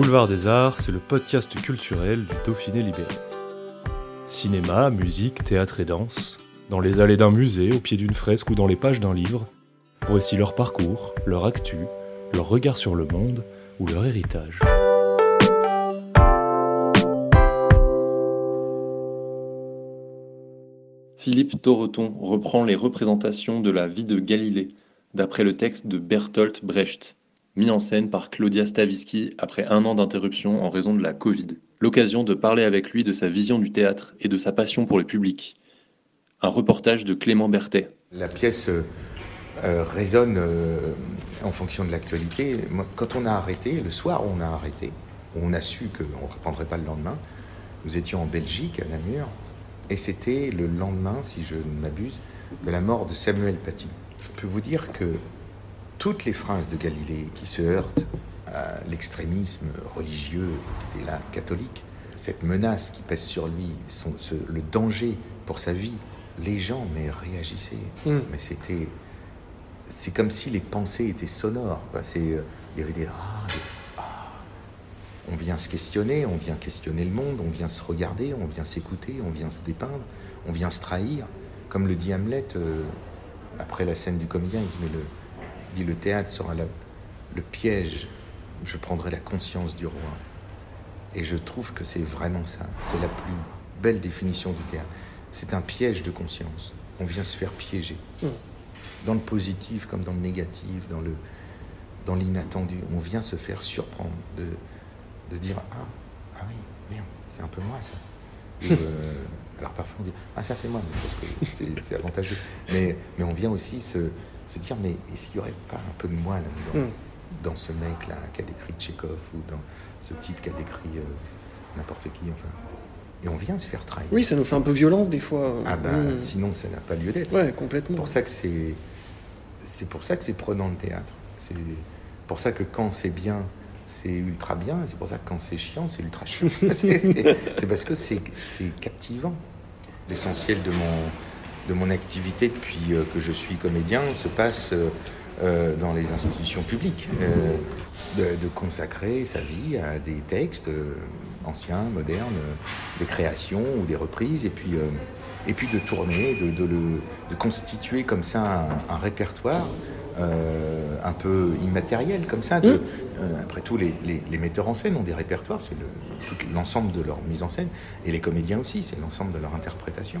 Boulevard des Arts, c'est le podcast culturel du Dauphiné libéré. Cinéma, musique, théâtre et danse, dans les allées d'un musée, au pied d'une fresque ou dans les pages d'un livre, voici leur parcours, leur actu, leur regard sur le monde ou leur héritage. Philippe Toreton reprend les représentations de la vie de Galilée, d'après le texte de Bertolt Brecht, mis en scène par Claudia Stavisky après un an d'interruption en raison de la Covid. L'occasion de parler avec lui de sa vision du théâtre et de sa passion pour le public. Un reportage de Clément Berthet. La pièce euh, euh, résonne euh, en fonction de l'actualité. Quand on a arrêté, le soir on a arrêté, on a su qu'on ne reprendrait pas le lendemain, nous étions en Belgique, à Namur, et c'était le lendemain, si je ne m'abuse, de la mort de Samuel Paty. Je peux vous dire que toutes les phrases de Galilée qui se heurtent à l'extrémisme religieux qui était là, catholique, cette menace qui pèse sur lui, son- ce- le danger pour sa vie, les gens mais réagissaient. Mais c'était, c'est comme si les pensées étaient sonores. euh, il y avait des ah, des ah. On vient se questionner, on vient questionner le monde, on vient se regarder, on vient s'écouter, on vient se dépeindre, on vient se trahir. Comme le dit Hamlet euh, après la scène du comédien, il dit mais le, dit, le théâtre sera la- le piège. Je prendrai la conscience du roi. Et je trouve que c'est vraiment ça. C'est la plus belle définition du théâtre. C'est un piège de conscience. On vient se faire piéger. Dans le positif comme dans le négatif, dans le dans l'inattendu. On vient se faire surprendre, de, de se dire ah, ah oui, merde, c'est un peu moi ça. Euh, alors parfois on dit ah ça c'est moi, mais parce que c'est- c'est avantageux. Mais, mais on vient aussi se, se dire mais s'il n'y aurait pas un peu de moi là-dedans dans ce mec-là qui a décrit Tchekhov ou dans ce type qui a décrit euh, n'importe qui, enfin. Et on vient se faire trahir. Oui, ça nous fait un peu violence des fois. Ah ben, Mm. sinon ça n'a pas lieu d'être. Ouais, complètement. pour ça que c'est, c'est pour ça que c'est prenant le théâtre. C'est pour ça que quand c'est bien, c'est ultra bien. C'est pour ça que quand c'est chiant, c'est ultra chiant. c'est, parce que c'est captivant. L'essentiel de mon, de mon activité depuis euh, que je suis comédien se passe euh, euh, dans les institutions publiques. De, de consacrer sa vie à des textes anciens, modernes, des créations ou des reprises, et puis, et puis de tourner, de, de le, de constituer comme ça un, un répertoire euh, un peu immatériel, comme ça. De, euh, après tout, les, les- les metteurs en scène ont des répertoires, c'est le- l'ensemble de leur mise en scène, et les comédiens aussi, c'est l'ensemble de leur interprétation.